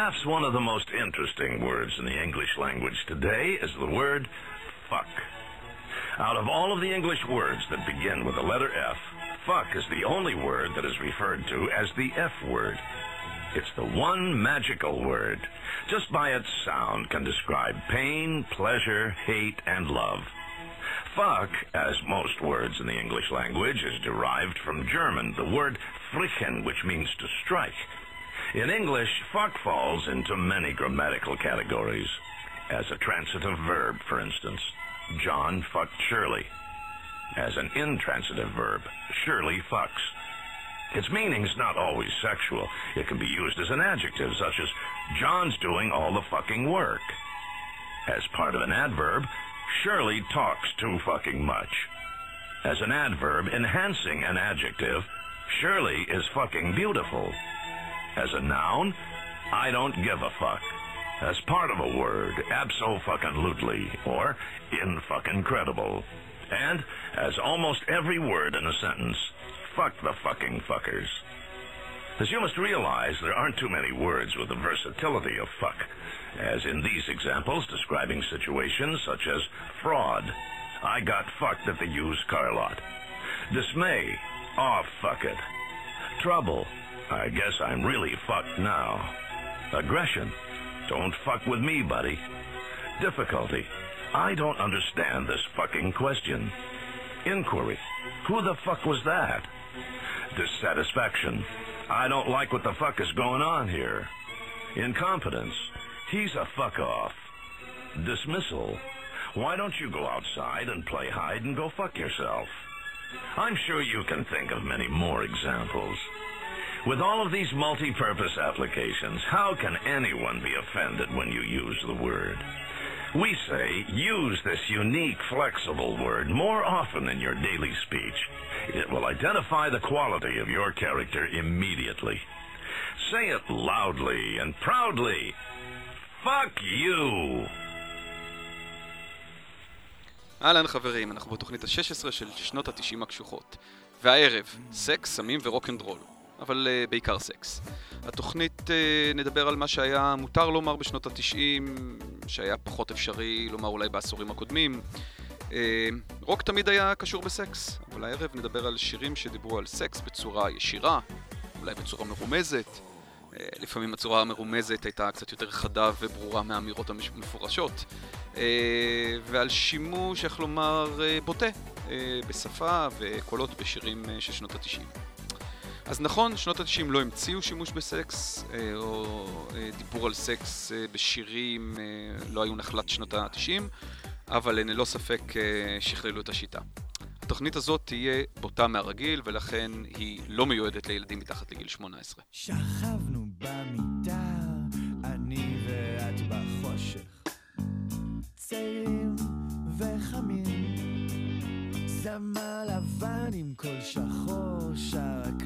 Perhaps one of the most interesting words in the English language today is the word fuck. Out of all of the English words that begin with the letter F, fuck is the only word that is referred to as the F word. It's the one magical word. Just by its sound can describe pain, pleasure, hate, and love. Fuck, as most words in the English language, is derived from German, the word frichen, which means to strike. In English, fuck falls into many grammatical categories. As a transitive verb, for instance, John fucked Shirley. As an intransitive verb, Shirley fucks. Its meaning's not always sexual. It can be used as an adjective, such as John's doing all the fucking work. As part of an adverb, Shirley talks too fucking much. As an adverb enhancing an adjective, Shirley is fucking beautiful. As a noun, I don't give a fuck. As part of a word, abso-fucking-lutely, or in-fucking-credible. And, as almost every word in a sentence, fuck the fucking fuckers. As you must realize, there aren't too many words with the versatility of fuck, as in these examples describing situations such as fraud, I got fucked at the used car lot, dismay, oh fuck it, trouble, I guess I'm really fucked now, aggression, don't fuck with me, buddy, difficulty, I don't understand this fucking question, inquiry, who the fuck was that, dissatisfaction, I don't like what the fuck is going on here. Incompetence. He's a fuck off. Dismissal. Why don't you go outside and play hide and go fuck yourself? I'm sure you can think of many more examples. With all of these multi-purpose applications, how can anyone be offended when you use the word? We say use this unique, flexible word more often in your daily speech. It will identify the quality of your character immediately. Say it loudly and proudly. Fuck you! אהלן חברים, אנחנו בתוכנית ה-16 של שנות ה-90 הקשוחות. והערב, סקס, סמים ורוקנדרול. אבל אה, בעיקר סקס. התוכנית אה, נדבר על מה שהיה מותר לומר בשנות ה-90, שהיה פחות אפשרי לומר אולי בעשורים הקודמים. אה, רוק תמיד היה קשור בסקס, אבל הערב נדבר על שירים שדיברו על סקס בצורה ישירה, אולי בצורה מרומזת. לפעמים הצורה המרומזת הייתה קצת יותר חדה וברורה מהאמירות המפורשות. ועל שימוש, איך לומר, בוטה בשפה וקולות בשירים של שנות ה-90. אז נכון, שנות ה-90 לא המציאו שימוש בסקס, אה, או אה, דיבור על סקס אה, בשירים לא היו נחלת שנות ה-90, אבל הן ללא ספק שכללו את השיטה. התוכנית הזאת תהיה בוטה מהרגיל, ולכן היא לא מיועדת לילדים מתחת לגיל 18. שכבנו במיטה, אני ואת בחושך, צעירים וחמים. זמר לבן עם קול שחור שרק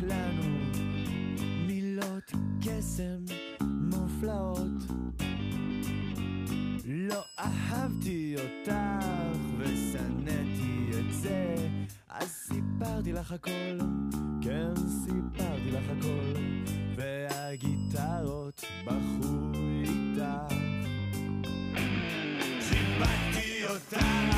קסם מופלאות. לא אהבתי אותך ושנאתי את זה. אז סיפרתי לך הכל, כן סיפרתי לך הכל. והגיטרות בחו איתך. חיבקתי אותך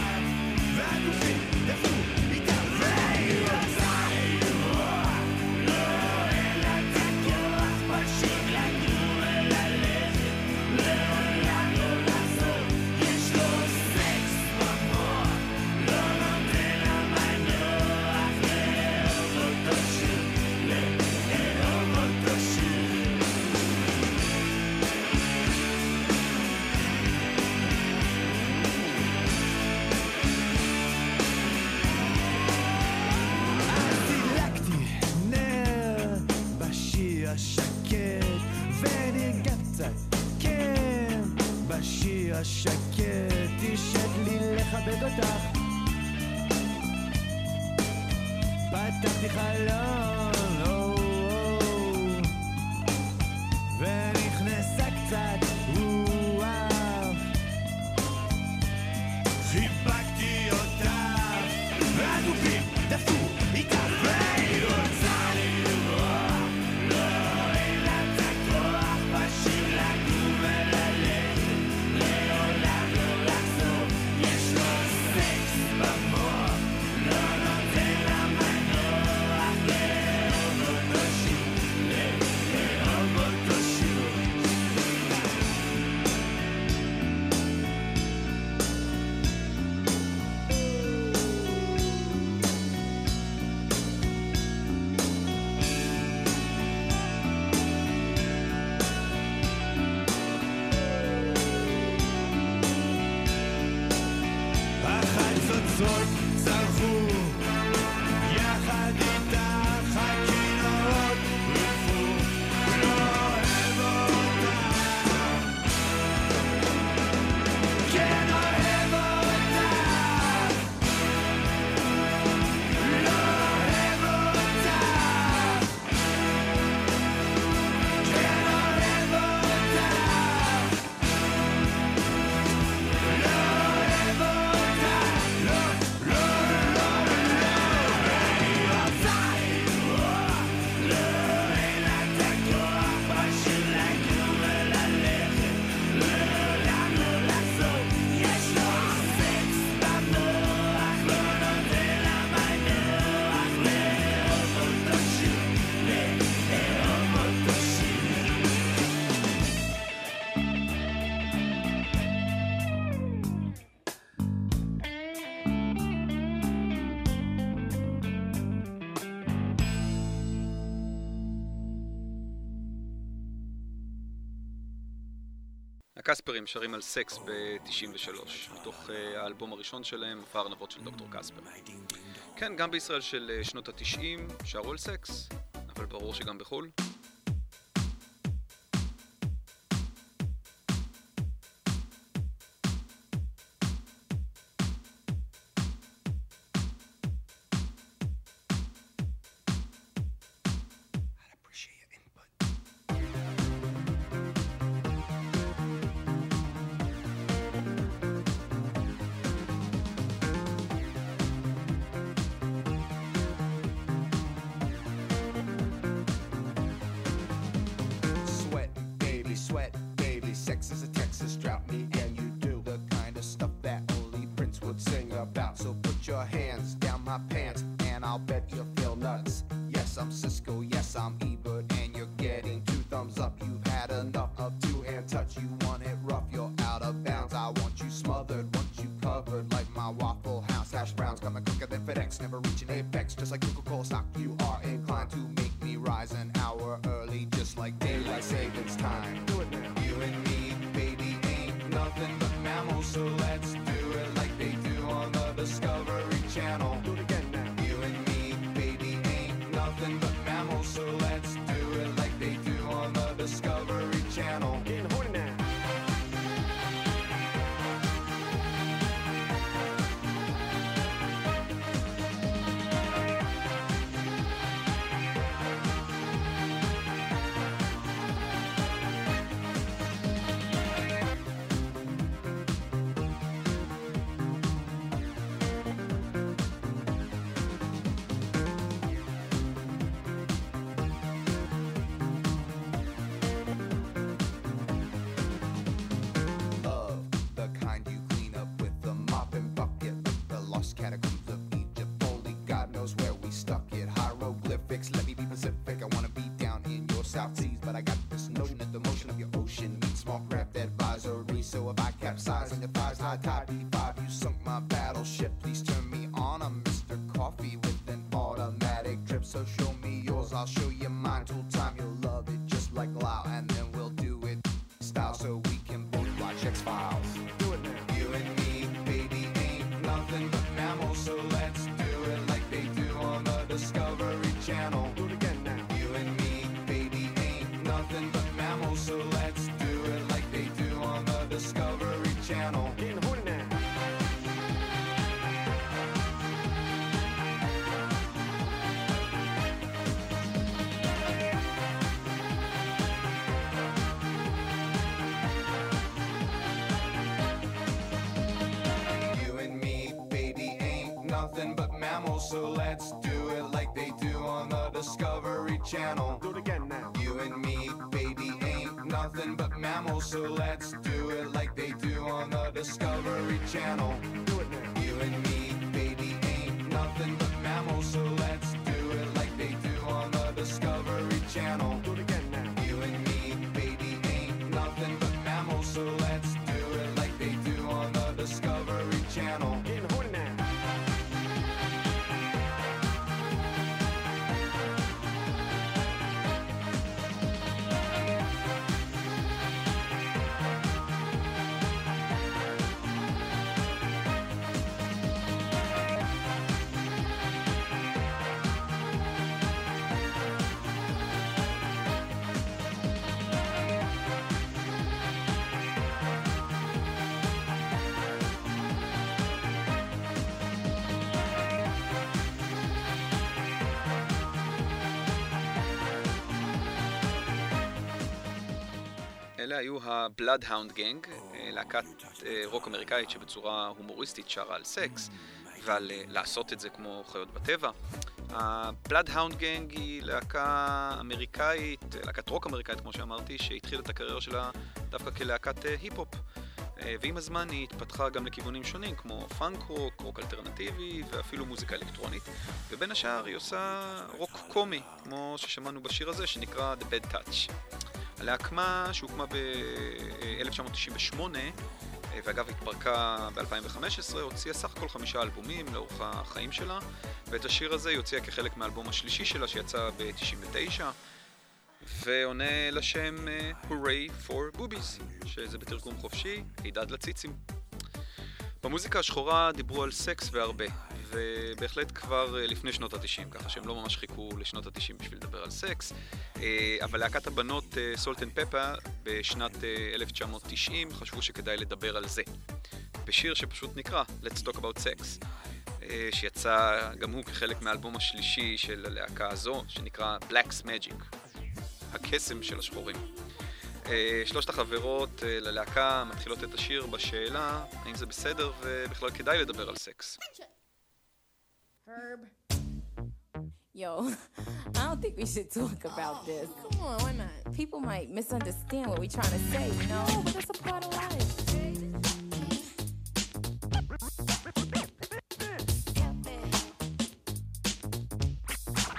השקט, תשק לי לכבד אותך. פתחתי חלון, הקספרים שרים על סקס ב-93, מתוך uh, האלבום הראשון שלהם, מופע ארנבות של דוקטור קספר. כן, גם בישראל של uh, שנות ה-90 שרו על סקס, אבל ברור שגם בחו"ל. say I say it's time. Do it now. You and me, baby, ain't nothing but mammals, so let's Channel. אלה היו ה-Bloodhound Gang, אה, להקת אה, רוק אמריקאית שבצורה הומוריסטית שרה על סקס ועל אה, לעשות את זה כמו חיות בטבע. ה-Bloodhound Gang היא להקה אמריקאית, להקת רוק אמריקאית כמו שאמרתי, שהתחילה את הקריירה שלה דווקא כלהקת היפ-הופ. ועם הזמן היא התפתחה גם לכיוונים שונים, כמו פאנק רוק, רוק אלטרנטיבי ואפילו מוזיקה אלקטרונית. ובין השאר היא עושה רוק קומי, כמו ששמענו בשיר הזה, שנקרא The Bad Touch. הלהקמה שהוקמה ב-1998 ואגב התפרקה ב-2015, הוציאה סך הכל חמישה אלבומים לאורך החיים שלה ואת השיר הזה היא הוציאה כחלק מהאלבום השלישי שלה שיצא ב-99 ועונה לשם הורי פור בוביז, שזה בתרגום חופשי, הידד לציצים. במוזיקה השחורה דיברו על סקס והרבה, ובהחלט כבר אה, לפני שנות התשעים, ככה שהם לא ממש חיכו לשנות התשעים בשביל לדבר על סקס. אה, אבל להקת הבנות Salt-N-Pepa בשנת 1990 אה, חשבו שכדאי לדבר על זה. בשיר שפשוט נקרא Let's Talk About Sex, שיצא גם הוא כחלק מהאלבום השלישי של הלהקה הזו, שנקרא Black's Magic, הקסם של השחורים. שלושת החברות ללהקה מתחילות את השיר בשאלה האם זה בסדר ובכלל כדאי לדבר על סקס. Herb. Yo, I don't think we should talk about oh, this. Come on, why not? People might misunderstand what we're trying to say, you know? No, but that's a part of life.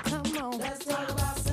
Come on. Let's talk about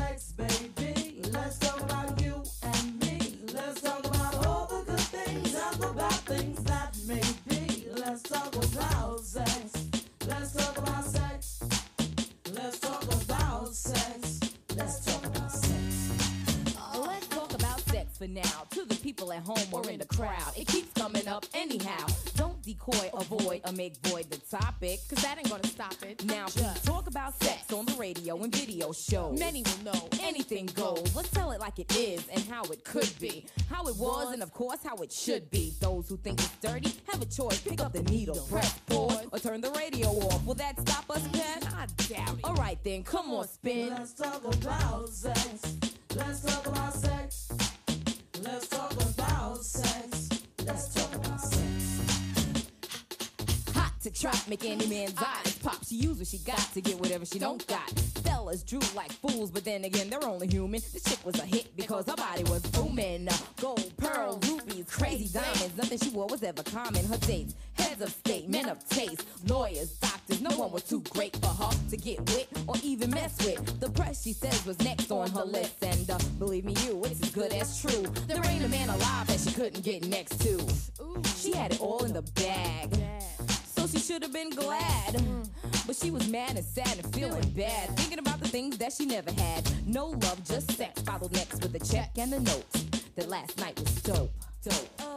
for now. To the people at home or in the crowd, it keeps coming up anyhow. Don't decoy, avoid, or make void the topic, cause that ain't gonna stop it. Now, Just talk about sex on the radio and video shows. Many will know anything goes. Let's tell it like it is and how it could be. How it was, and of course, how it should be. Those who think it's dirty have a choice. Pick up the needle, press pause, or turn the radio off. Will that stop us, Pat? I doubt it. Alright then, come on, spin. Let's talk about sex. Let's talk about sex. Let's talk about sex. Let's talk about sex. Hot to trap, make any man's eyes ah. pop. She use what she got to get whatever she don't got. Fellas drew like fools, but then again, they're only human. This chick was a hit because her body was booming. Gold, pearl, rubies, crazy diamonds. Nothing she wore was ever common. Her dates, heads of state, men of taste, lawyers, doctors. No one was too great for her to get with or even mess with. The press, she says, was next on her list. And uh, believe me, you, it's as good as true. There ain't a man alive that she couldn't get next to. She had it all in the bag So she should have been glad. But she was mad and sad and feeling bad. Thinking about the things that she never had. No love, just sex. Followed next with a check and a note. That last night was dope. Dope.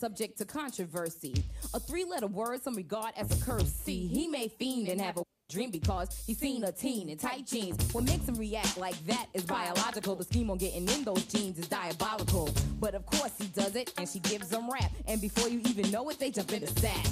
Subject to controversy. A three letter word some regard as a curse. He may fiend and have a dream because he's seen a teen in tight jeans. What makes him react like that is biological. The scheme on getting in those jeans is diabolical. But of course he does it, and she gives him rap. And before you even know it, they jump in the sack.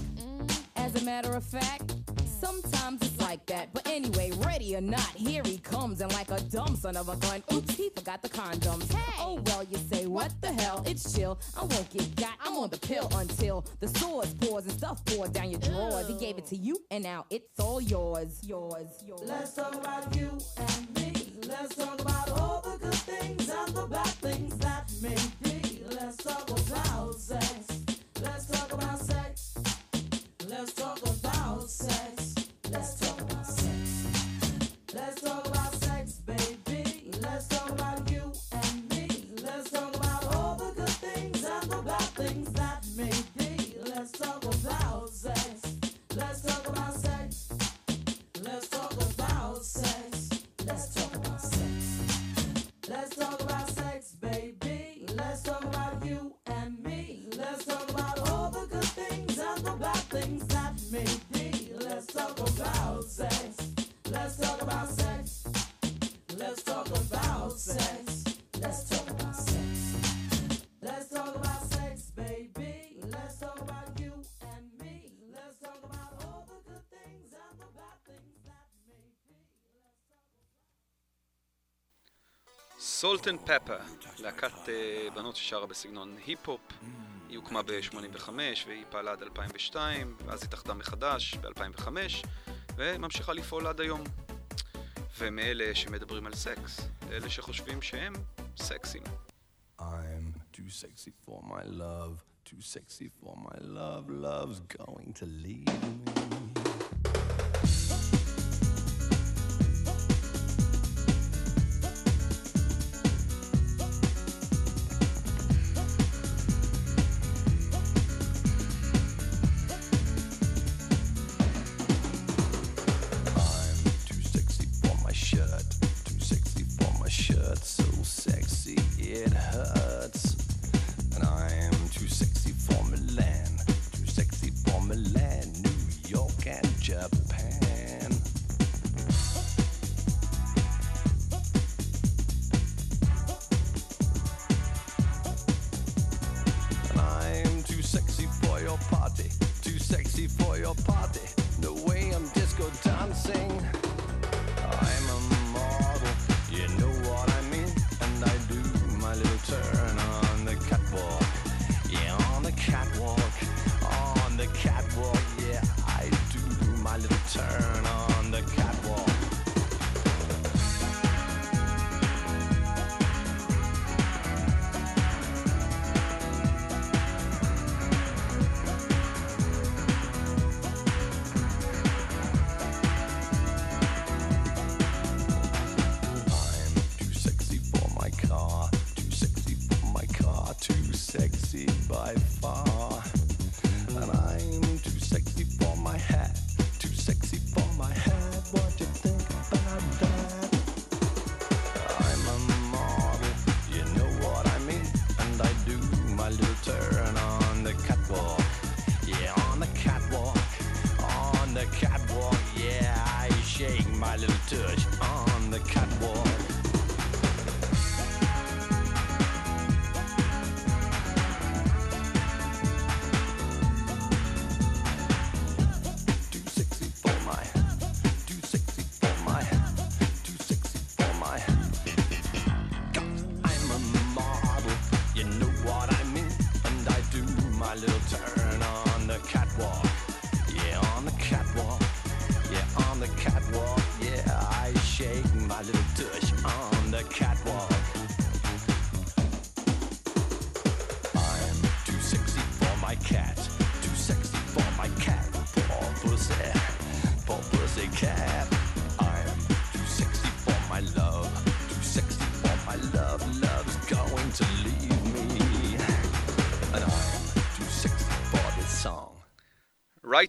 As a matter of fact, sometimes it's like that. But anyway, ready or not, here he comes. And like a dumb son of a gun, oops, he forgot the condoms. Hey. Oh, well, you say, what the hell? It's chill. I won't get got. I'm on the pill until the sores pours and stuff pours down your drawers. He gave it to you, and now it's all yours. Yours, yours. Let's talk about you and me. Let's talk about all the good things and the bad things Salt-N-Pepa, להקת אה, בנות ששרה בסגנון היפ-הופ. Mm. היא הוקמה ב-85 והיא פעלה עד 2002, ואז היא התאחדה מחדש ב-2005, וממשיכה לפעול עד היום. ומאלה שמדברים על סקס, אלה שחושבים שהם סקסים. I'm too sexy for my love, too sexy for my love, love's going to leave me. by far.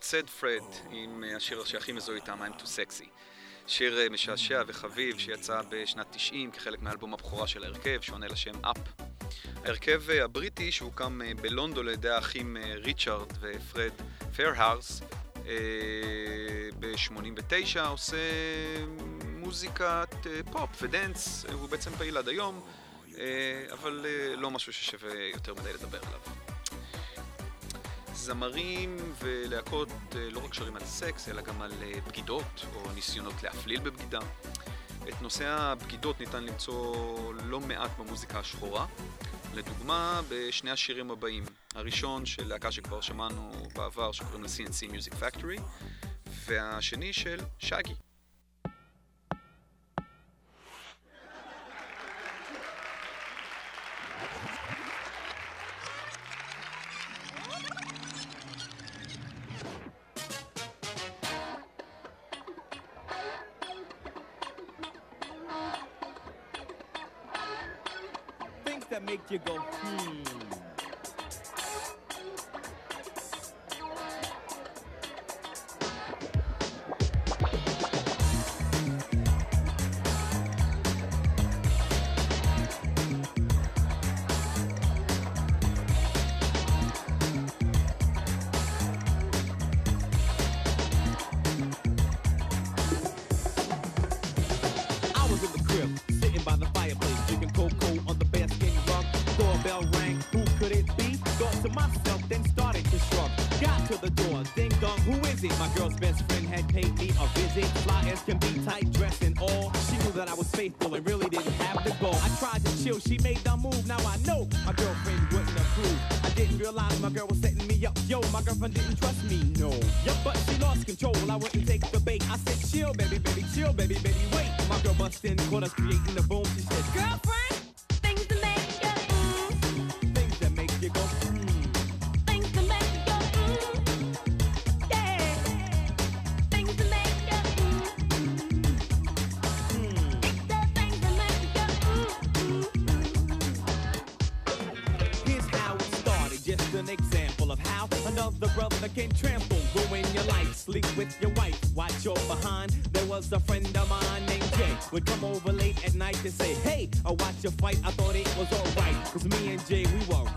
Said Fred עם אה, השיר שהכי מזוהה איתם, I'm Too Sexy. שיר אה, משעשע וחביב שיצא בשנת 90 כחלק מאלבום הבכורה של ההרכב, שעונה לשם Up. ההרכב אה, הבריטי שהוקם בלונדו על ידי האחים ריצ'ארד ופרד פיירבראס ב-89 עושה מוזיקת פופ ודנס, הוא בעצם פעיל עד היום, אבל לא משהו ששווה יותר מדי לדבר עליו. זמרים ולהקות אה, לא רק שרים על סקס, אלא גם על אה, בגידות, או ניסיונות להפליל בבגידה. את נושא הבגידות ניתן למצוא לא מעט במוזיקה השחורה. לדוגמה, בשני השירים הבאים. הראשון של להקה שכבר שמענו בעבר, שקוראים לה CNC Music Factory, והשני של שגי. make you go, hmm. faithful and really didn't have to go. I tried to chill, she made the move. Now I know my girlfriend wouldn't approve. I didn't realize my girl was setting me up. Yo, my girlfriend didn't trust me, no. Yup, but she lost control. I wouldn't take the bait. I said, chill, baby, baby, chill, baby, baby, wait. My girl bustin' caught us creating was a friend of mine named Jay, would come over late at night to say, Hey, I watched your fight, I thought it was alright. Cause me and Jay, we were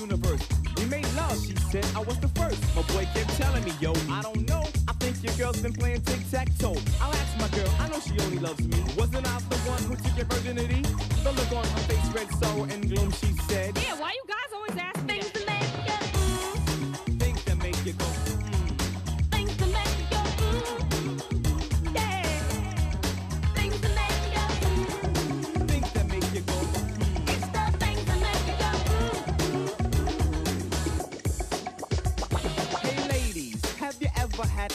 universe. We made love, she said I was the first. My boy kept telling me, yo, I don't know. I think your girl's been playing tic-tac-toe. I'll ask my girl, I know she only loves me. Wasn't I the one who took your virginity? The look on her face, red sorrow and gloom, she said. Yeah, why you guys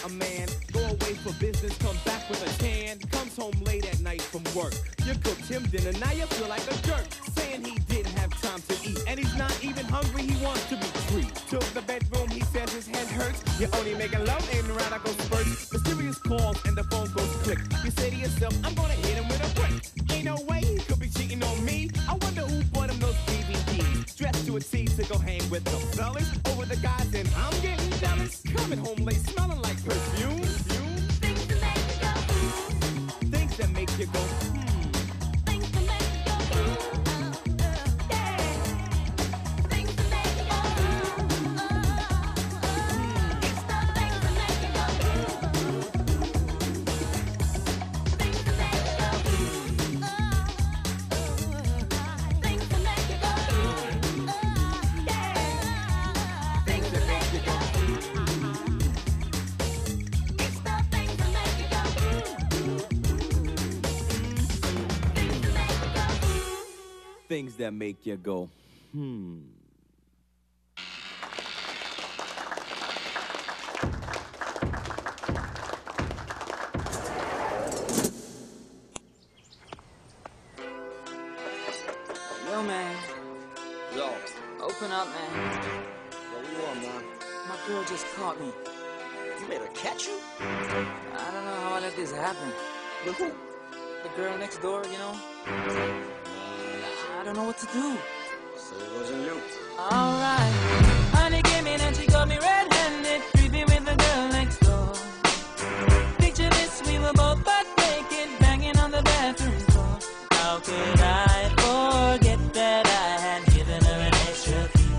a man go away for business, come back with a tan, comes home late at night from work? You cooked him dinner, now you feel like a jerk, saying he didn't have time to eat, and he's not even hungry, he wants to be free. To the bedroom, he says his head hurts. You're only making love in radical spurts. Mysterious calls and the phone goes click. You say to yourself, I'm gonna things that make you go, hmm. Yo, man. Yo, Open up, man. what you want, man? My girl just caught me. You made her catch you? I don't know how I let this happen. With who? The girl next door, you know? I don't know what to do. So it wasn't you. Alright. Honey came in and she got me red-handed, creepy with the girl next door. Picture this, we were both butt naked, banging on the bathroom door. How could I forget that I had given her an extra key?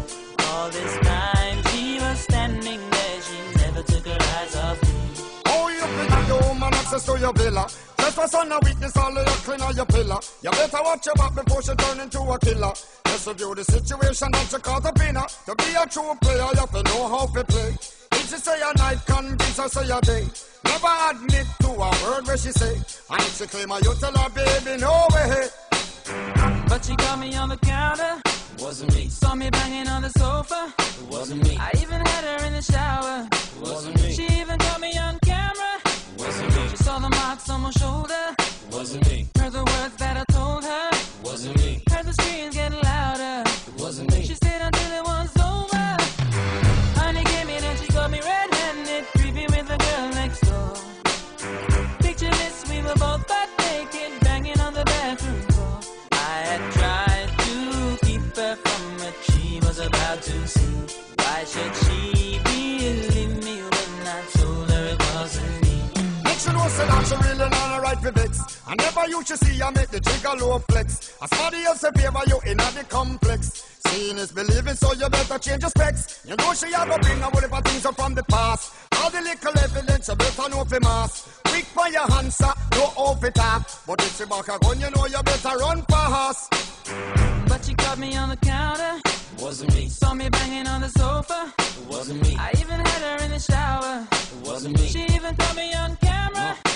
All this time she was standing there, she never took her eyes off me. Oh, you pity your woman access to your villa. Trespass on a weakness, all of your clean on your pillar. You better watch your back before she turn into a killer. Just review the situation that you caught up in her. To be a true player, you have to know how to play. If she say a night, convince her say a day. Never admit to a word where she say. And if she claim her, you tell her, baby, no way. But she got me on the counter. Wasn't me. Saw me banging on the sofa. Wasn't me. I even had her in the shower. Wasn't me. She even caught me on camera. She saw the marks on my shoulder. It wasn't me. Heard the words that I told her. It wasn't me. Heard the screams getting louder. It wasn't me. She not a right for vex. I never used to see her make the trigger low flex. As somebody else a favor you in the complex. Seeing is believing, so you better change your specs. You know she have a go bring a whatever things up from the past. All the little evidence you better know for mass. Quick by your answer, no off it up. But if she back a gun, you know you better run fast. But she caught me on the counter. It wasn't me. Saw me banging on the sofa. It wasn't me. I even had her in the shower. It wasn't me. She even caught me on camera. It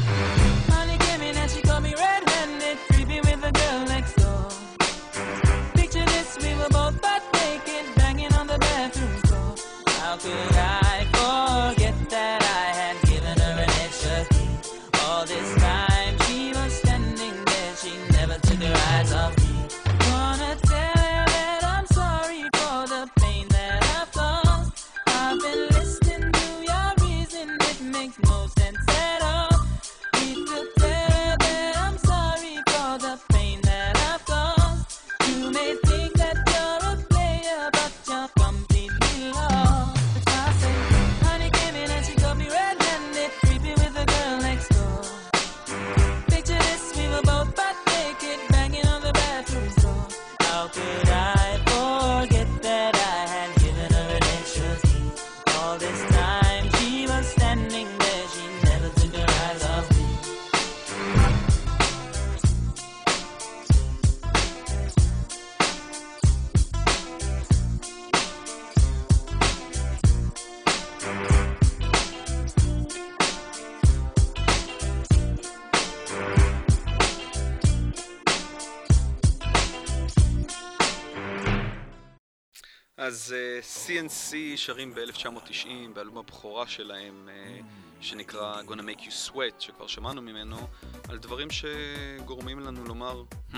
אז uh, CNC שרים ב-1990 באלבום הבכורה שלהם, uh, שנקרא Gonna Make You Sweat, שכבר שמענו ממנו, על דברים שגורמים לנו לומר, hmm?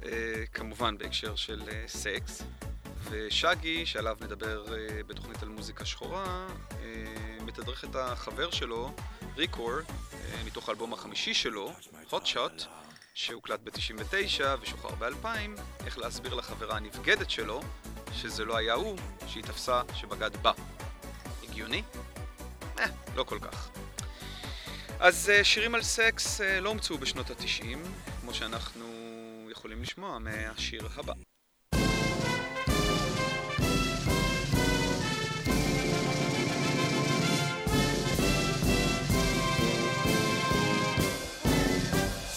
uh, כמובן בהקשר של uh, סקס. ושגי, שעליו נדבר uh, בתוכנית על מוזיקה שחורה, uh, מתדרך את החבר שלו, ריקור, uh, מתוך האלבום החמישי שלו, Hot Shot, שהוקלט ב-99 ושוחרר ב-2000, איך להסביר לחברה הנבגדת שלו שזה לא היה הוא שהיא תפסה שבגד בה. הגיוני? אה, לא כל כך. אז אה, שירים על סקס אה, לא הומצאו בשנות ה-90, כמו שאנחנו יכולים לשמוע מהשיר הבא.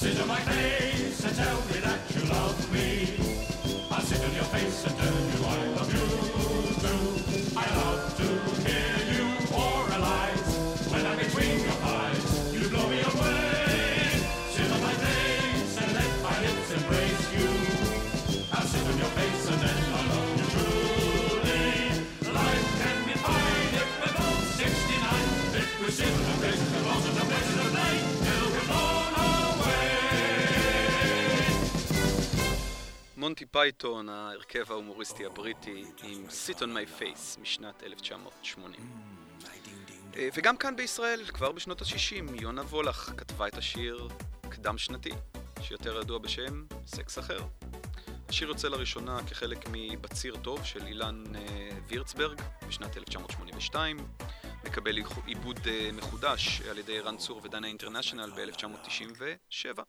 Sit on my face and tell me that you love me. I'll sit on your face and מונטי פייתון, ההרכב ההומוריסטי הבריטי, עם Sit on My Face משנת 1980. אה, וגם כאן בישראל, כבר בשנות ה-60, יונה וולך כתבה את השיר קדם שנתי, שיותר ידוע בשם סקס אחר. השיר יוצא לראשונה כחלק מבציר טוב של אילן אה, וירצברג בשנת 1982, מקבל עיבוד אה, מחודש על ידי ערן צור ודנה אינטרנשיונל ב-1997.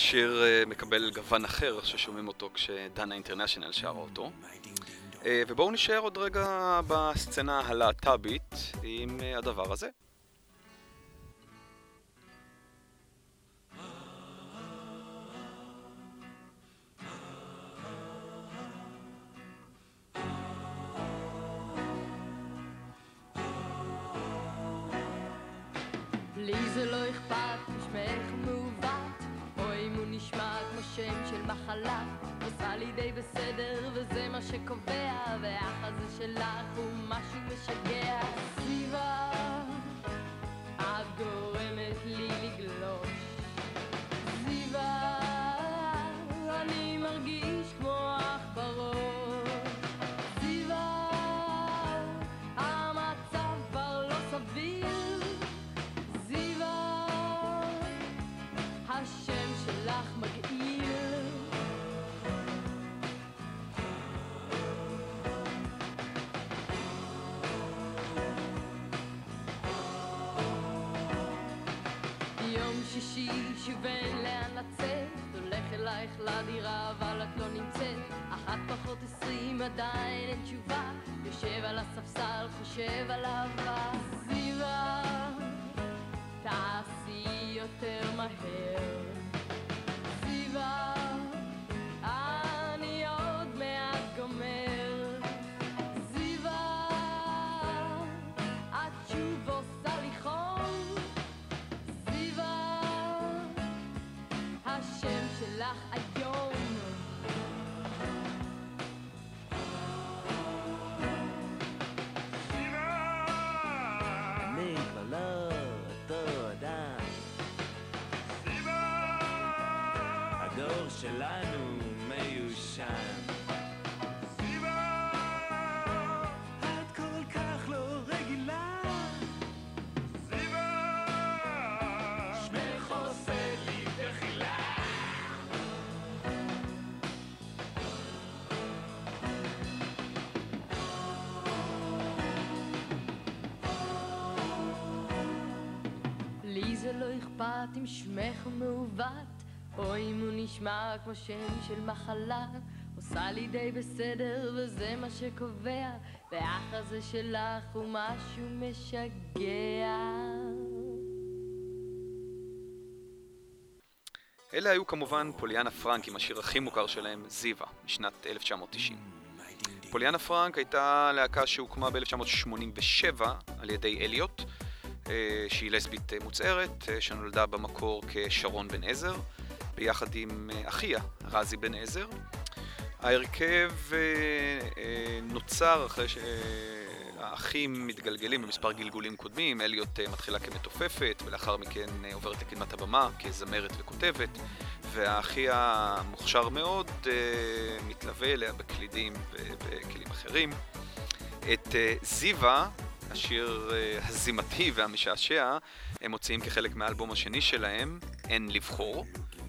השיר אה, מקבל גוון אחר ששומעים אותו כשדנה אינטרנשיונל שרה אותו. אה, ובואו נשאר עוד רגע בסצנה הלהט"בית עם אה, הדבר הזה. Please, חלף, עושה לי די בסדר, וזה מה שקובע, והאח הזה שלך הוא משהו משגע. לדירה אבל את לא נמצאת. אחת פחות עשרים עדיין אין תשובה. יושב על הספסל חושב על אהבה סביבה תעשי יותר מהר. סביבה אכפת אם שמך מעוות, או אם הוא נשמע כמו שם של מחלה. עושה לי די בסדר, וזה מה שקובע, והאח הזה שלך הוא משהו משגע. אלה היו כמובן פוליאנה פרנק עם השיר הכי מוכר שלהם, זיווה, משנת 1990. פוליאנה פרנק הייתה להקה שהוקמה ב-1987 על ידי אליוט, שהיא לסבית אה, מוצהרת, אה, שנולדה במקור כשרון בן עזר, ביחד עם אה, אחיה, רזי בן עזר. ההרכב אה, אה, נוצר אחרי שהאחים מתגלגלים במספר גלגולים קודמים, אליוט אה, מתחילה כמתופפת ולאחר מכן אה, עוברת לקדמת הבמה כזמרת וכותבת והאחי המוכשר מאוד אה, מתלווה אליה בקלידים ובכלים אחרים. את אה, זיווה, השיר אה, הזימתי והמשעשע, הם מוציאים כחלק מהאלבום השני שלהם, אין לבחור,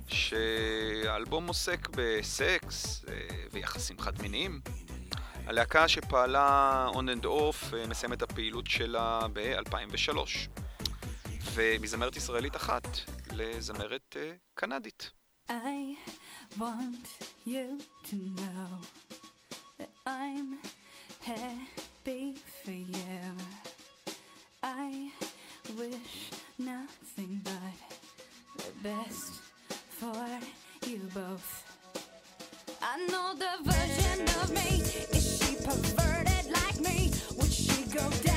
שהאלבום עוסק בסקס אה, ויחסים חד-מיניים. הלהקה שפעלה on and off אה, מסיימת את הפעילות שלה ב-2003. ומזמרת ישראלית אחת לזמרת קנדית. I want you to know that I'm happy for you. I wish nothing but the best for you both. I know the version of me. Is she perverted like me? Would she go down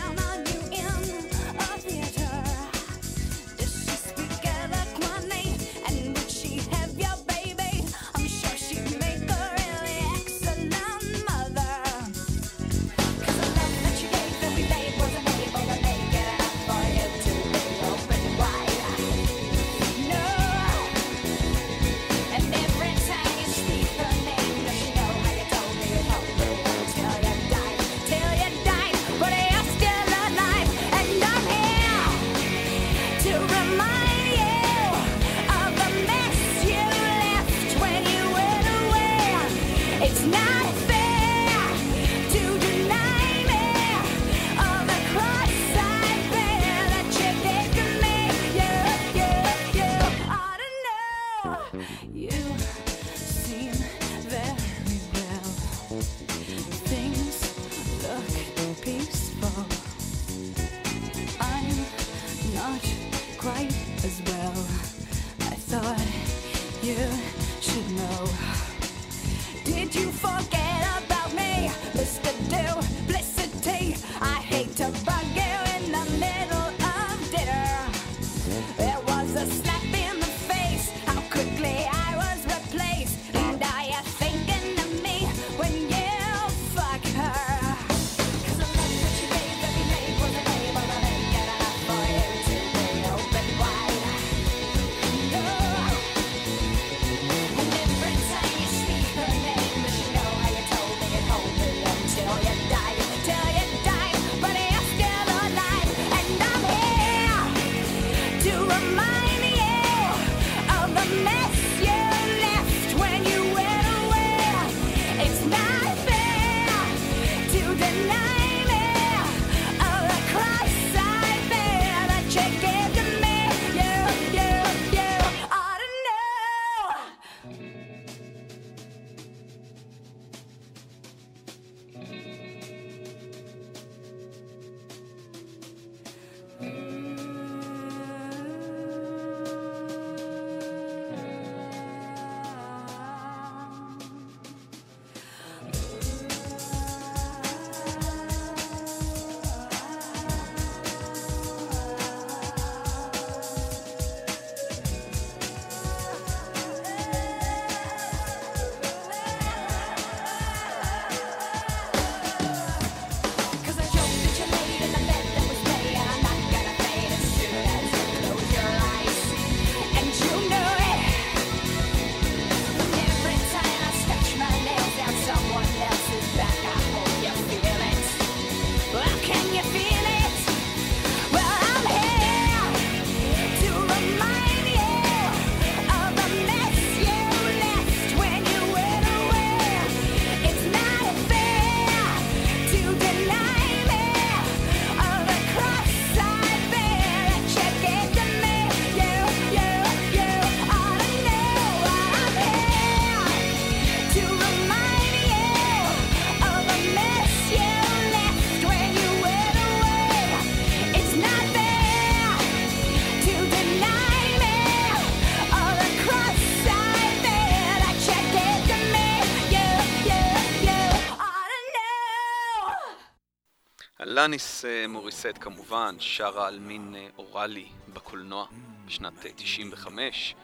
אלניס אה, מוריסט כמובן שרה על מין אה, אוראלי בקולנוע בשנת אה, 95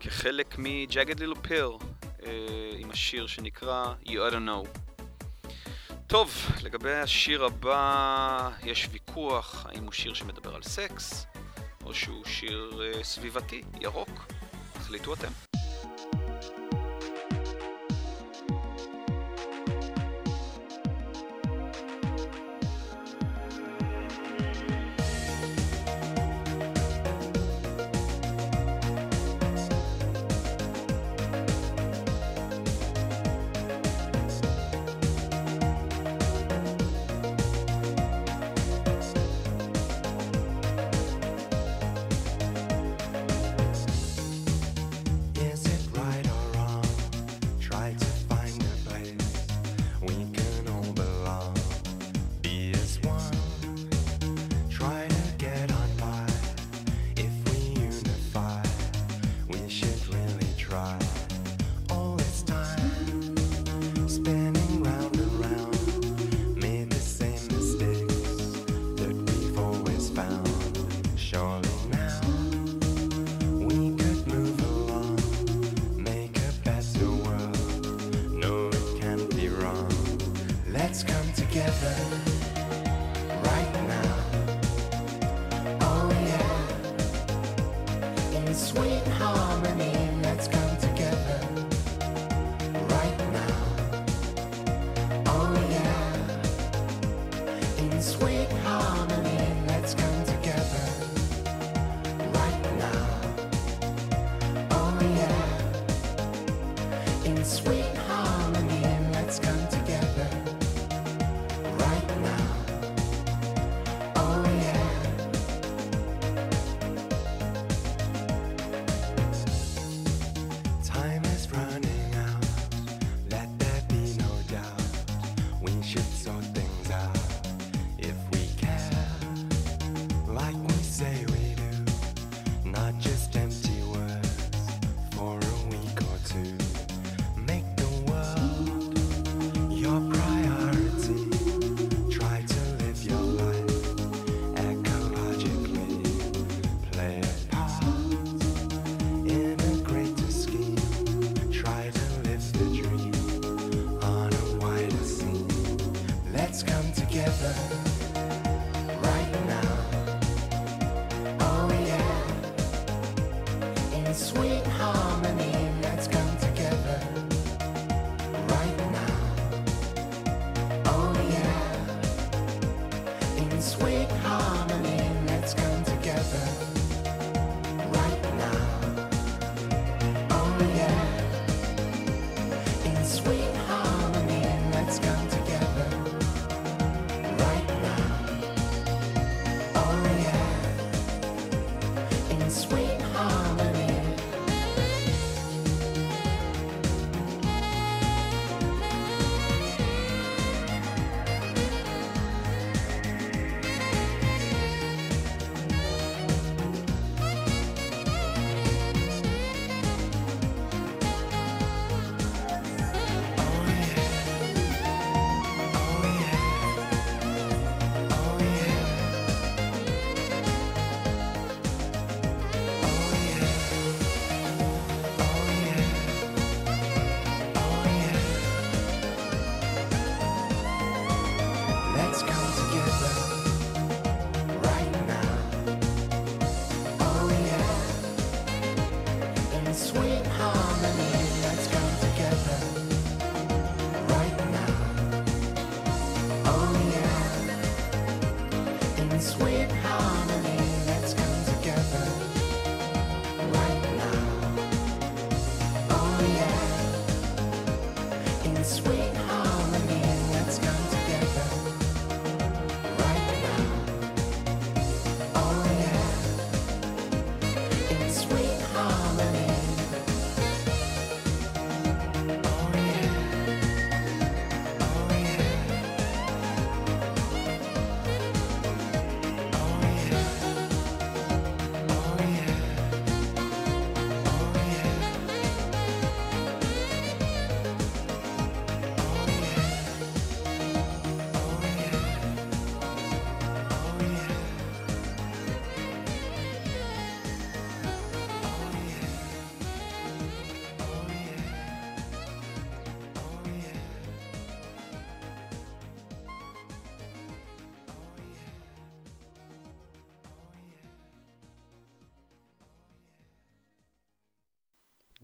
כחלק מג'אגד לילו פיר עם השיר שנקרא You I Don't Know. טוב, לגבי השיר הבא יש ויכוח האם הוא שיר שמדבר על סקס או שהוא שיר סביבתי, ירוק. החליטו אתם.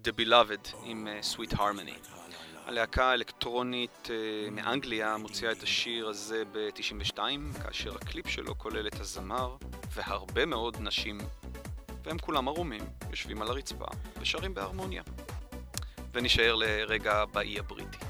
The Beloved עם אה, Sweet Harmony. הלהקה האלקטרונית אה, מאנגליה מוציאה את השיר הזה ב-92, כאשר הקליפ שלו כולל את הזמר והרבה מאוד נשים, והם כולם ערומים, יושבים על הרצפה ושרים בהרמוניה. ונשאר לרגע באי הבריטי.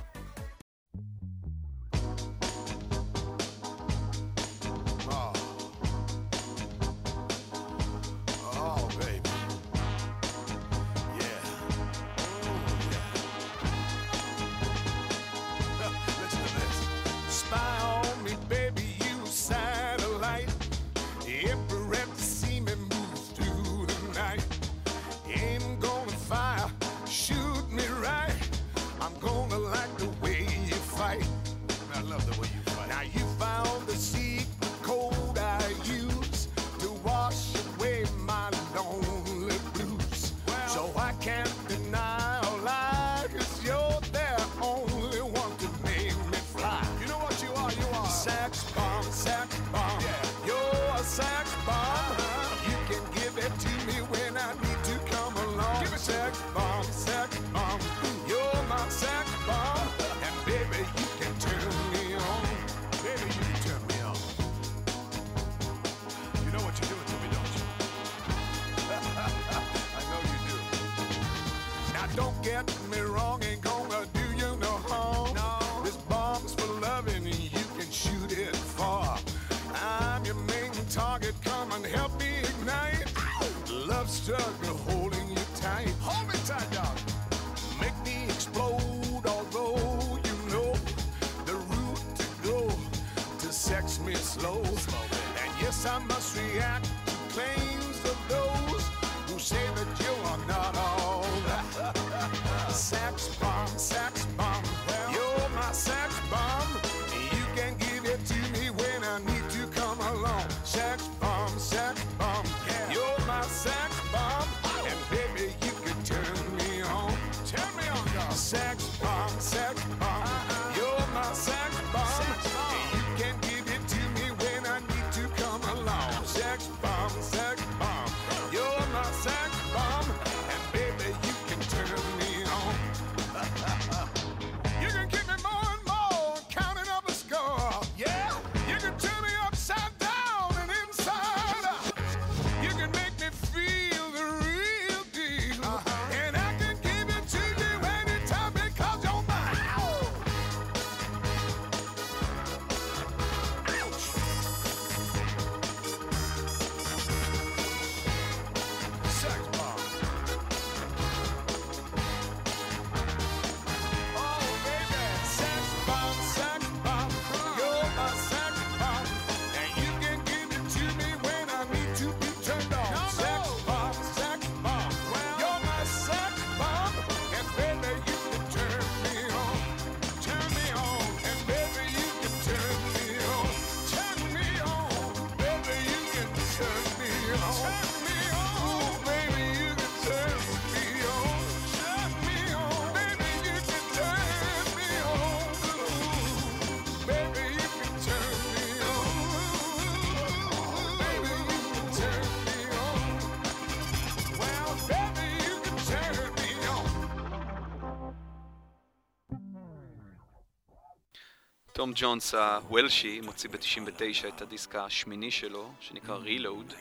תום ג'ונס הוולשי מוציא ב-99 את הדיסק השמיני שלו, שנקרא Reload,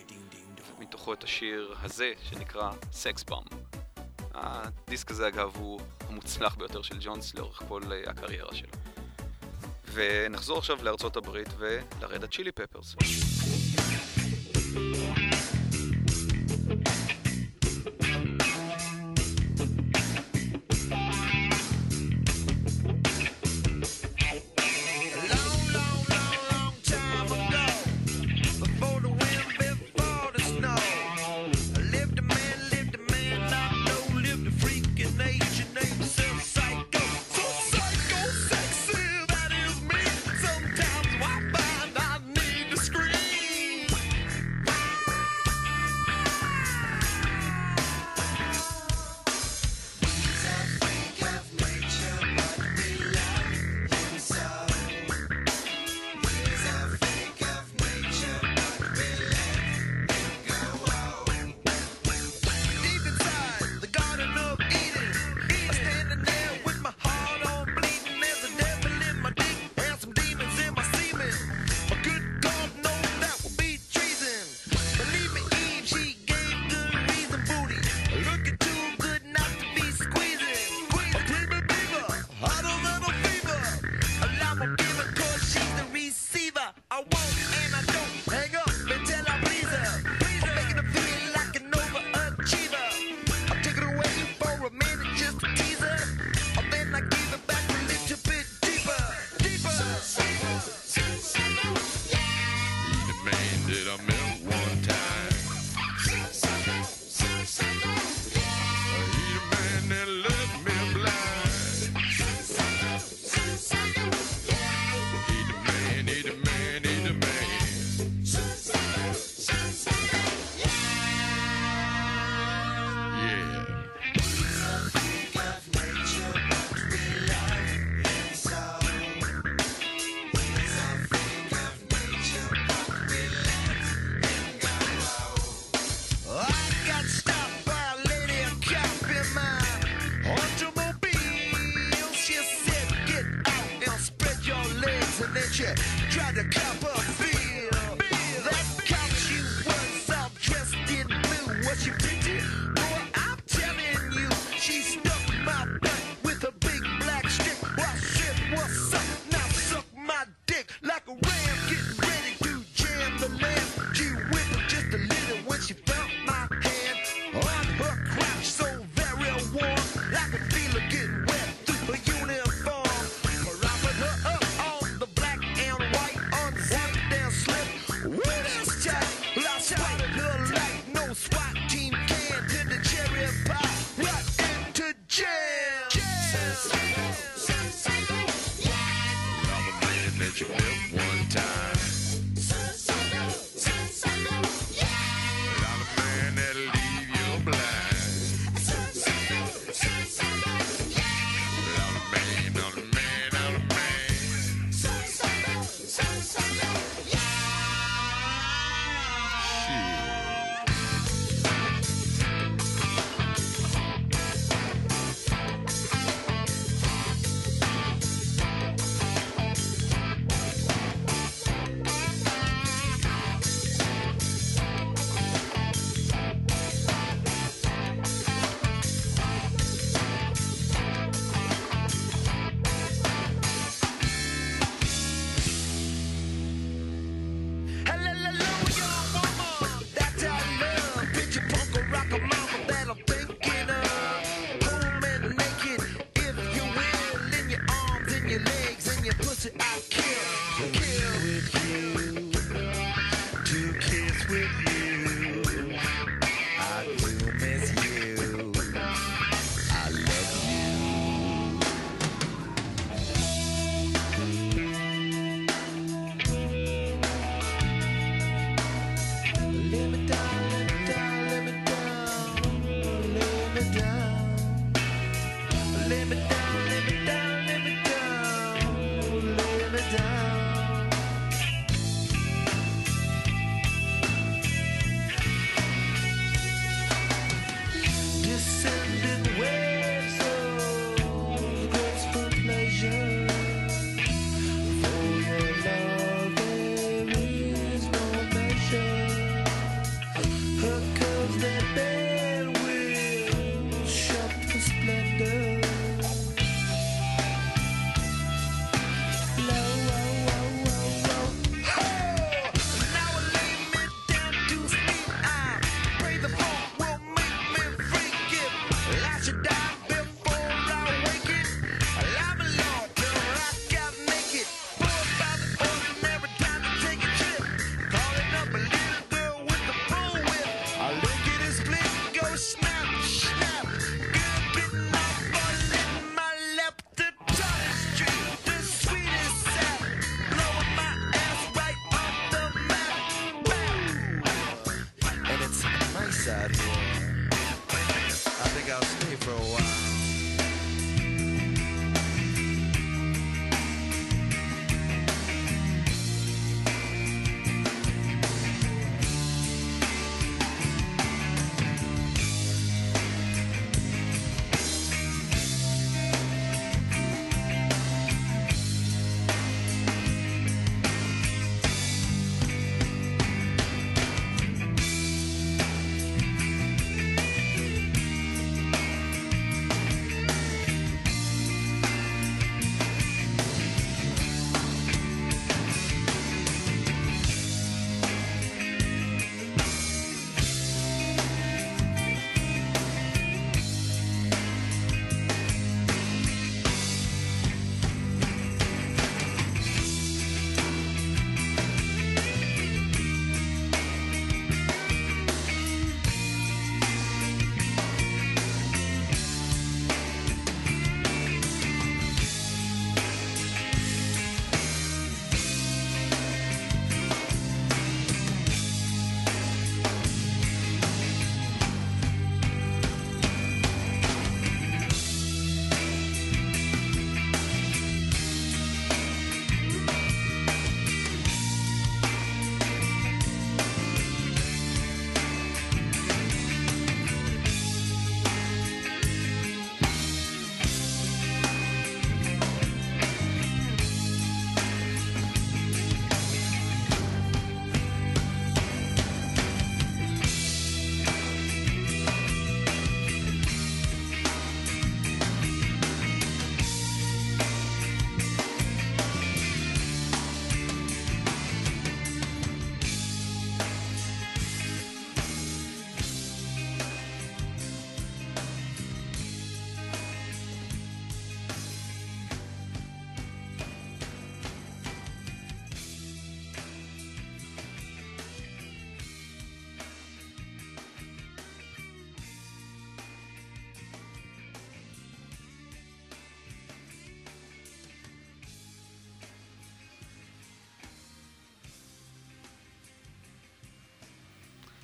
מתוכו את השיר הזה, שנקרא Sex Bomb. הדיסק הזה אגב הוא המוצלח ביותר של ג'ונס לאורך כל אה, הקריירה שלו. ונחזור עכשיו לארצות הברית ולרד הצ'ילי פפרס. thank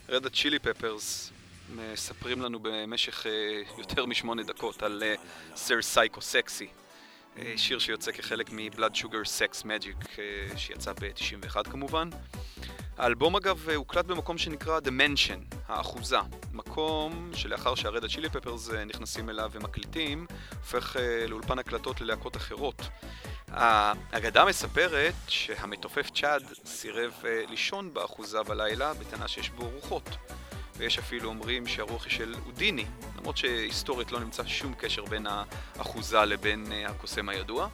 Red Hot Chili Peppers מספרים לנו במשך אה, יותר משמונה דקות על Sir Psycho Sexy. שיר שיוצא כחלק מבלאד שוגר סקס מג'יק שיצא ב-91 כמובן. האלבום אגב אה, הוקלט במקום שנקרא The Mansion, האחוזה. מקום שלאחר שה- Red Hot Chili Peppers נכנסים אליו ומקליטים, הופך אה, לאולפן הקלטות ללהקות אחרות. האגדה מספרת שהמתופף צ'אד סירב לישון באחוזה בלילה בטענה שיש בו רוחות. ויש אפילו אומרים שהרוח היא של הודיני, למרות שהיסטורית לא נמצא שום קשר בין האחוזה לבין הקוסם הידוע.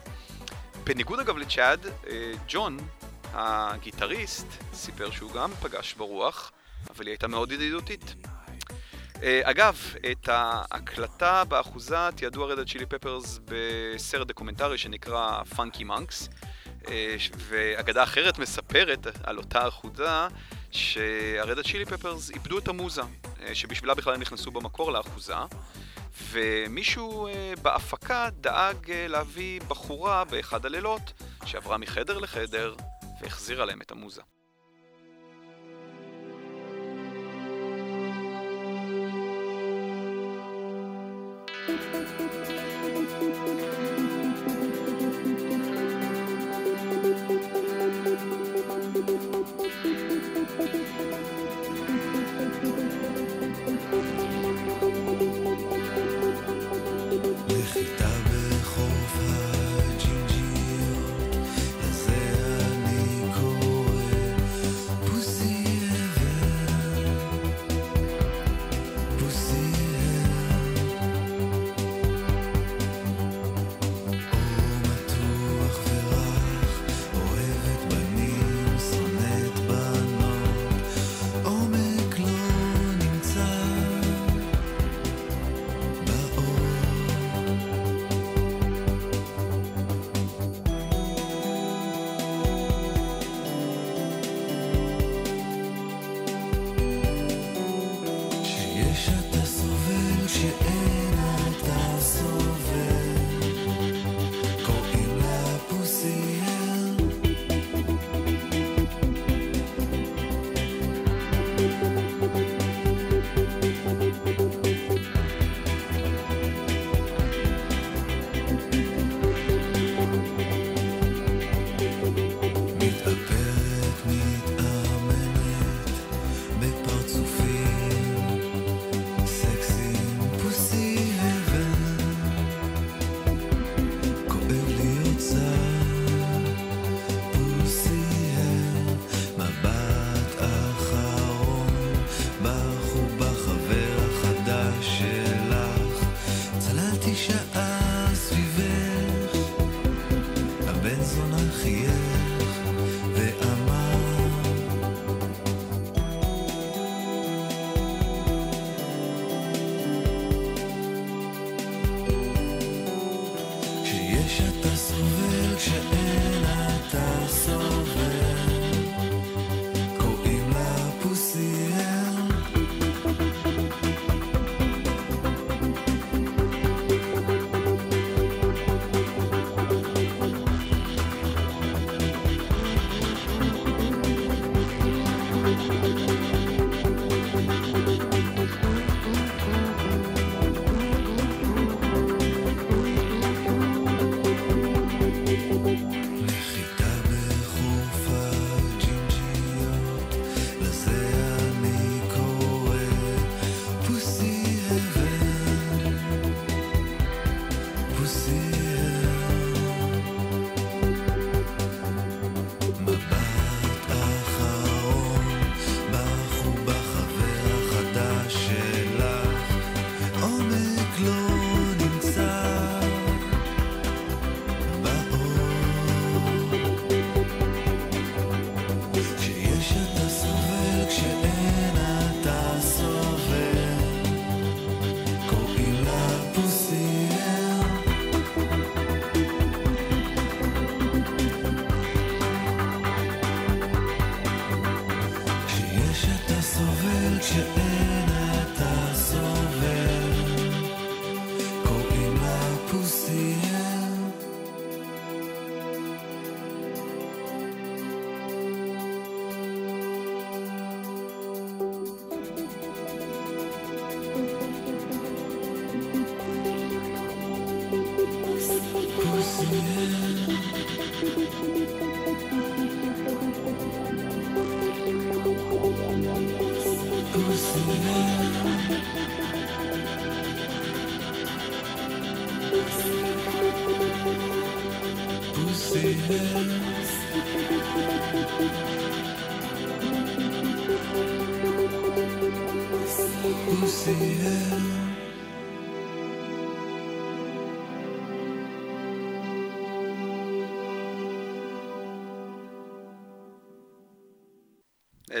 בניגוד אגב לצ'אד, ג'ון, הגיטריסט, סיפר שהוא גם פגש ברוח, אבל היא הייתה מאוד ידידותית. אגב, את ההקלטה באחוזה תיעדו ה- Red Hot Chili Peppers בסרט דוקומנטרי שנקרא Funky Monks, ואגדה אחרת מספרת על אותה אחוזה שהרד צ'ילי פפרס איבדו את המוזה, שבשבילה בכלל הם נכנסו במקור לאחוזה, ומישהו בהפקה דאג להביא בחורה באחד הלילות שעברה מחדר לחדר והחזירה להם את המוזה.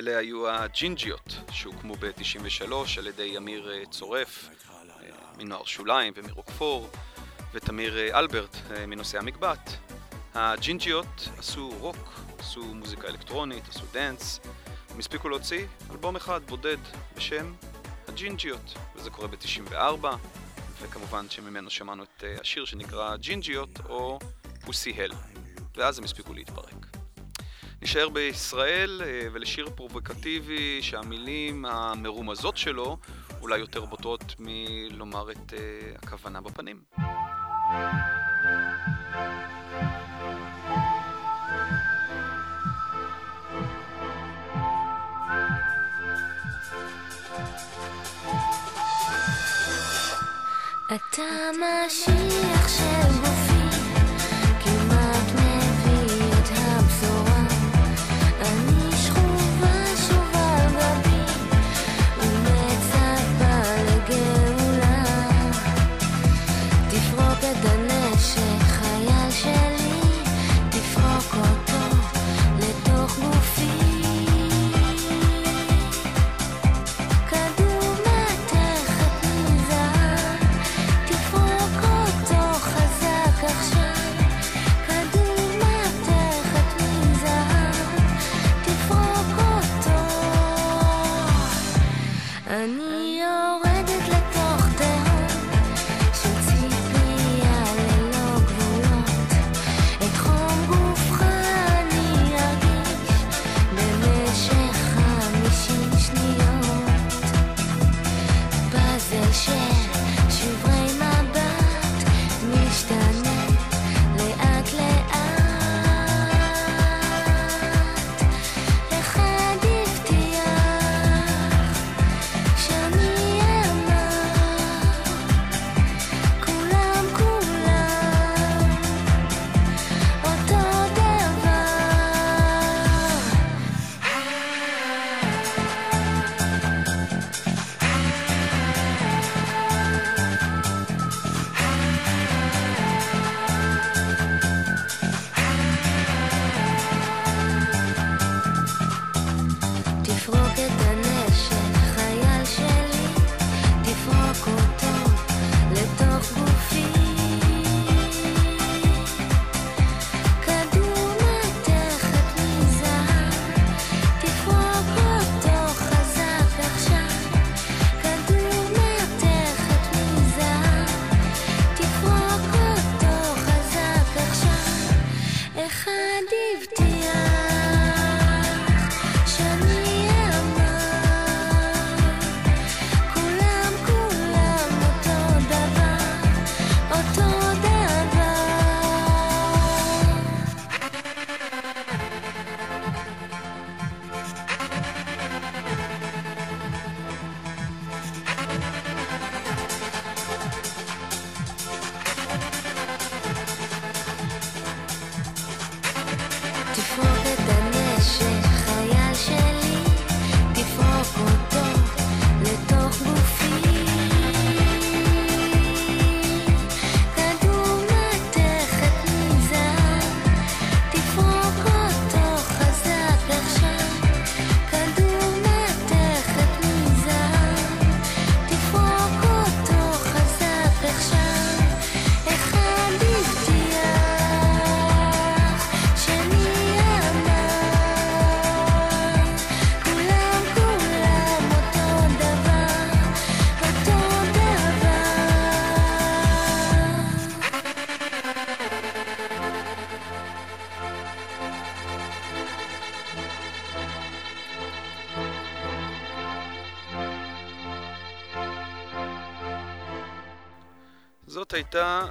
אלה היו הג'ינג'יות שהוקמו ב-93 על ידי אמיר אה, צורף אה, מנוער שוליים ומרוקפור ותמיר אה, אלברט מנושאי המגבעת. הג'ינג'יות עשו רוק, עשו מוזיקה אלקטרונית, עשו דאנס. הם הספיקו להוציא אלבום אחד בודד בשם הג'ינג'יות, וזה קורה ב-94, וכמובן שממנו שמענו את השיר שנקרא ג'ינג'יות או פוסי הל, ואז הם הספיקו להתפרק. נשאר בישראל אה, ולשיר פרובוקטיבי שהמילים המרומזות שלו אולי יותר בוטות מלומר את אה, הכוונה בפנים. אתה משיח של גופי,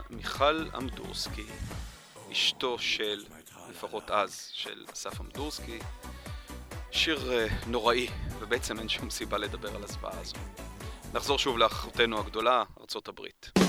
מיכל אמדורסקי, אשתו של, לפחות אז, של אסף אמדורסקי. שיר אה, נוראי, ובעצם אין שום סיבה לדבר על הזוועה הזו. נחזור שוב לאחותנו הגדולה, ארצות הברית.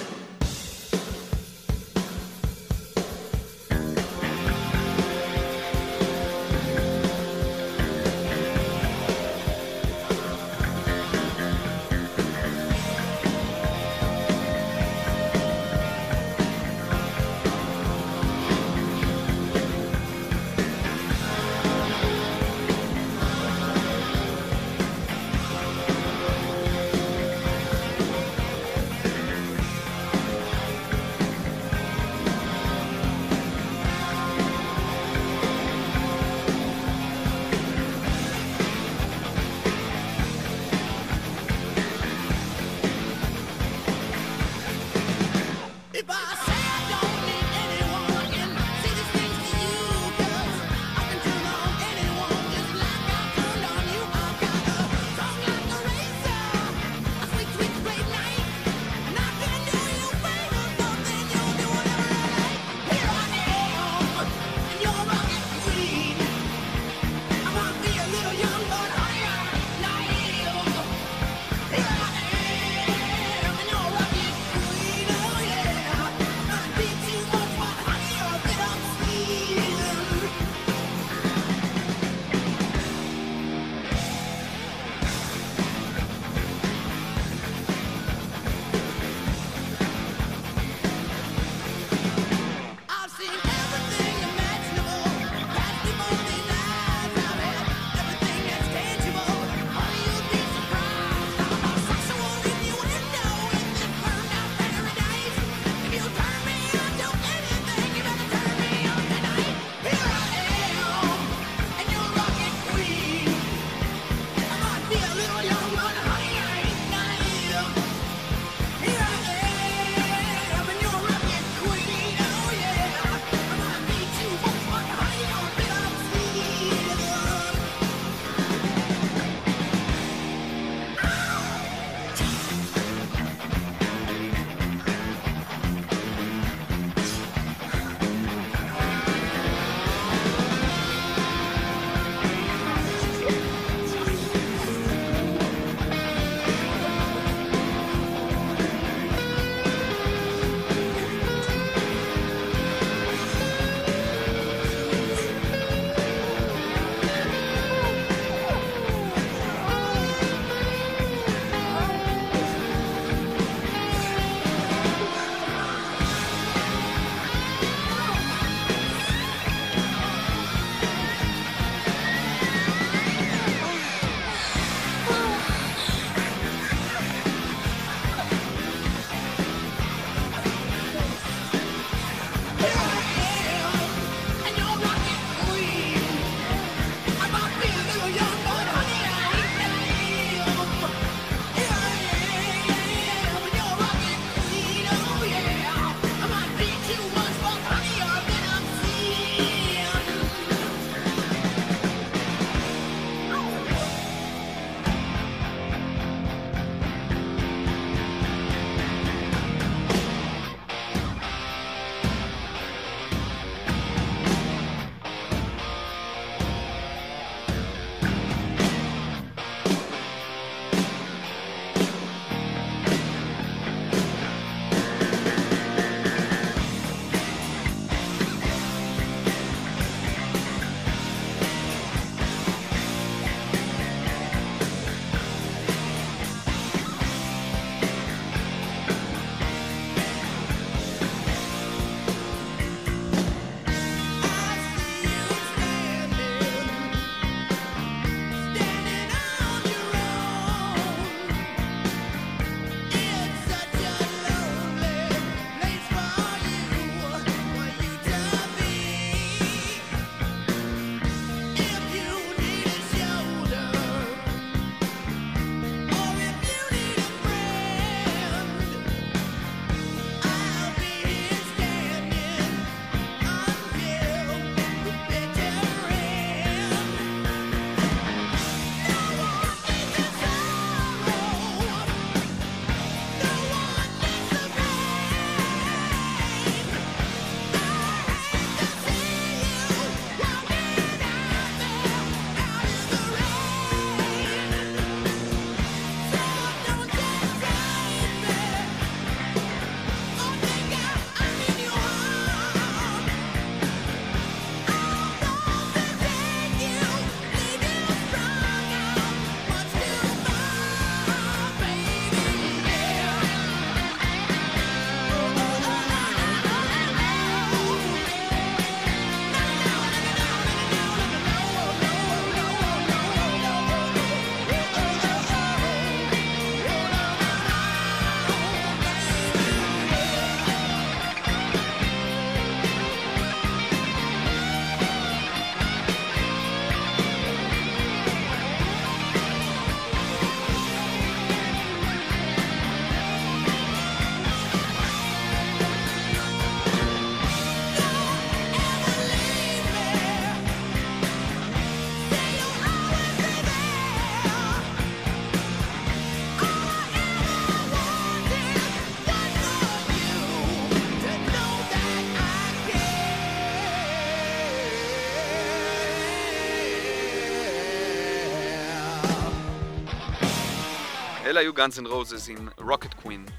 אלה היו Guns N' Roses עם Rocket Queen,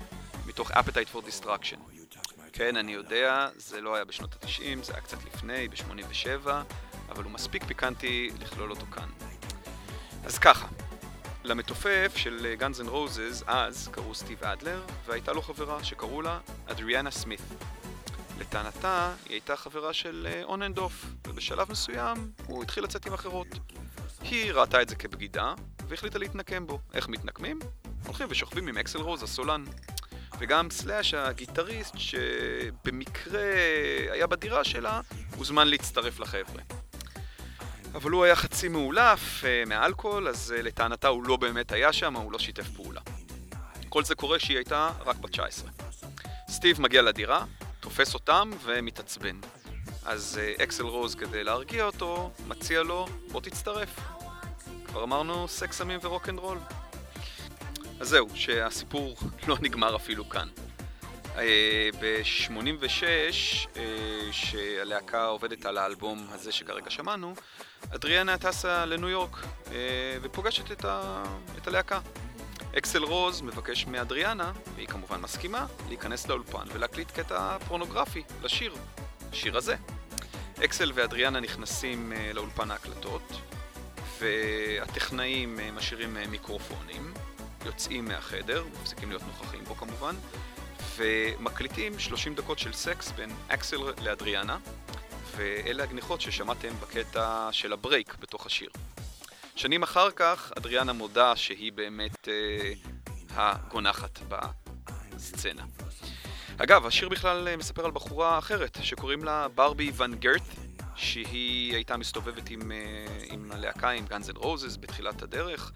מתוך Appetite for Destruction. כן, אני יודע, זה לא היה בשנות ה-90, זה היה קצת לפני, ב-87, אבל הוא מספיק פיקנטי לכלול אותו כאן. אז ככה, למתופף של Guns N' Roses אז קראו סטיב אדלר, והייתה לו חברה שקראו לה אדריאנה סמית. לטענתה, היא הייתה חברה של on and off, ובשלב מסוים הוא התחיל לצאת עם אחרות. היא ראתה את זה כבגידה, והחליטה להתנקם בו. איך מתנקמים? הולכים ושוכבים עם אקסל רוז, הסולן. וגם סלאש, הגיטריסט, שבמקרה היה בדירה שלה, הוזמן להצטרף לחבר'ה. אבל הוא היה חצי מאולף אה, מאלכוהול, אז אה, לטענתה הוא לא באמת היה שם, הוא לא שיתף פעולה. כל זה קורה כשהיא הייתה רק בת 19. סטיב מגיע לדירה, תופס אותם ומתעצבן. אז אה, אקסל רוז, כדי להרגיע אותו, מציע לו, בוא תצטרף. כבר אמרנו סקס, סמים ורוקנרול. אז זהו, שהסיפור לא נגמר אפילו כאן. ב-86, שהלהקה עובדת על האלבום הזה שכרגע שמענו, אדריאנה טסה לניו יורק אה, ופוגשת את, ה... את הלהקה. אקסל רוז מבקש מאדריאנה, והיא כמובן מסכימה, להיכנס לאולפן ולהקליט קטע פורנוגרפי לשיר, השיר הזה. אקסל ואדריאנה נכנסים אה, לאולפן ההקלטות, והטכנאים אה, משאירים מיקרופונים, יוצאים מהחדר, מפסיקים להיות נוכחים בו כמובן, ומקליטים 30 דקות של סקס בין אקסל לאדריאנה, ואלה הגניחות ששמעתם בקטע של הברייק בתוך השיר. שנים אחר כך, אדריאנה מודה שהיא באמת אה, הגונחת בסצנה. אגב, השיר בכלל אה, מספר על בחורה אחרת, שקוראים לה ברבי ון גרייף, שהיא הייתה מסתובבת עם, אה, עם הלהקה, עם Guns N' Roses בתחילת הדרך,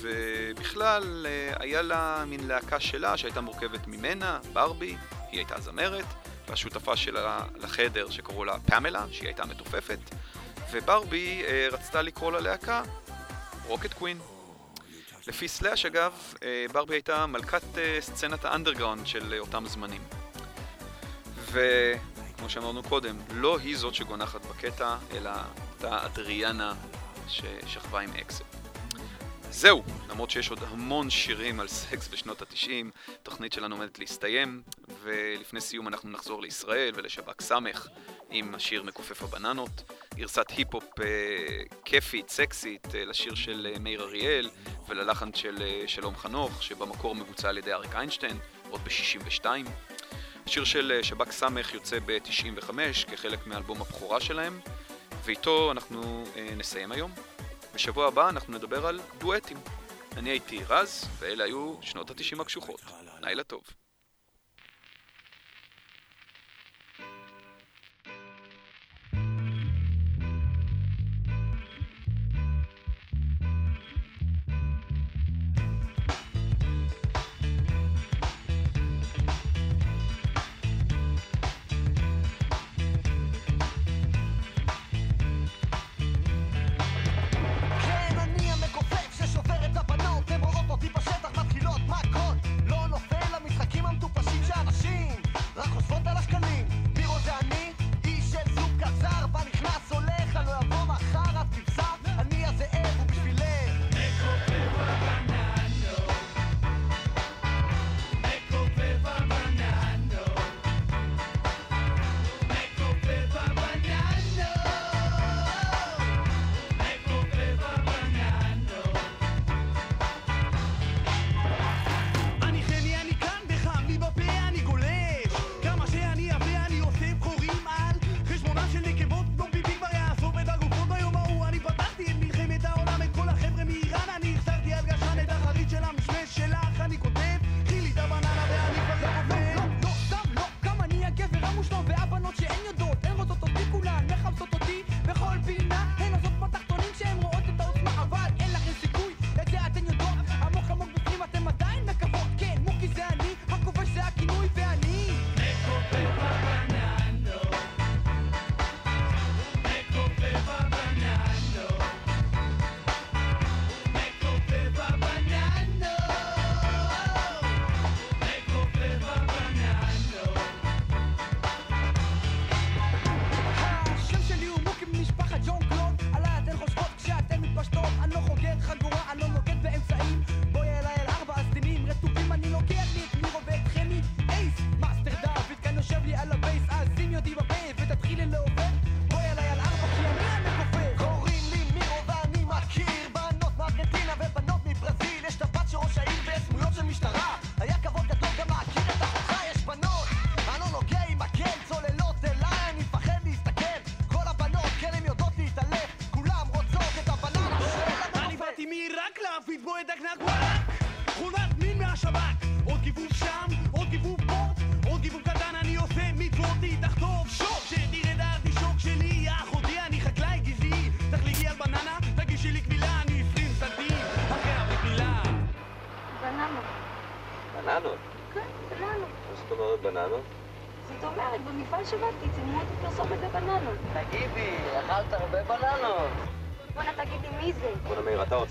ובכלל אה, היה לה מין להקה שלה שהייתה מורכבת ממנה, ברבי, היא הייתה זמרת, והשותפה שלה לחדר שקראו לה פמלה, שהיא הייתה מתופפת, וברבי אה, רצתה לקרוא ללהקה Rocket Queen. לפי סלאש אגב, אה, ברבי הייתה מלכת אה, סצנת האנדרגראונד של אה, אותם זמנים. וכמו שאמרנו קודם, לא היא זאת שגונחת בקטע, אלא אותה אדריאנה ששכבה עם אקסל. זהו, למרות שיש עוד המון שירים על סקס בשנות התשעים, התוכנית שלנו עומדת להסתיים, ולפני סיום אנחנו נחזור לישראל ולשב"ק סמך עם השיר מכופף הבננות, גרסת היפ-הופ אה, כיפית, סקסית, אה, לשיר של אה, מאיר אריאל וללחן של אה, שלום חנוך, שבמקור מבוצע על ידי אריק איינשטיין, עוד ב-62. השיר של אה, שב"כ סמך יוצא ב-95 כחלק מאלבום הבכורה שלהם, ואיתו אנחנו אה, נסיים היום. בשבוע הבא אנחנו נדבר על דואטים. אני הייתי רז, ואלה היו שנות התשעים הקשוחות. לילה טוב.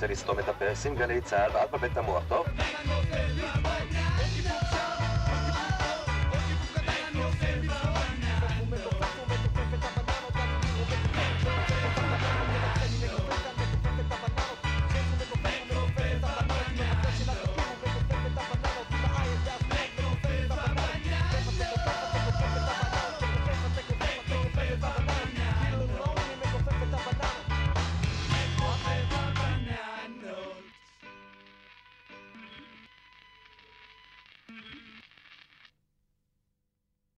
לסתום את הפה, שים גלי צה"ל ואל בבית המוח.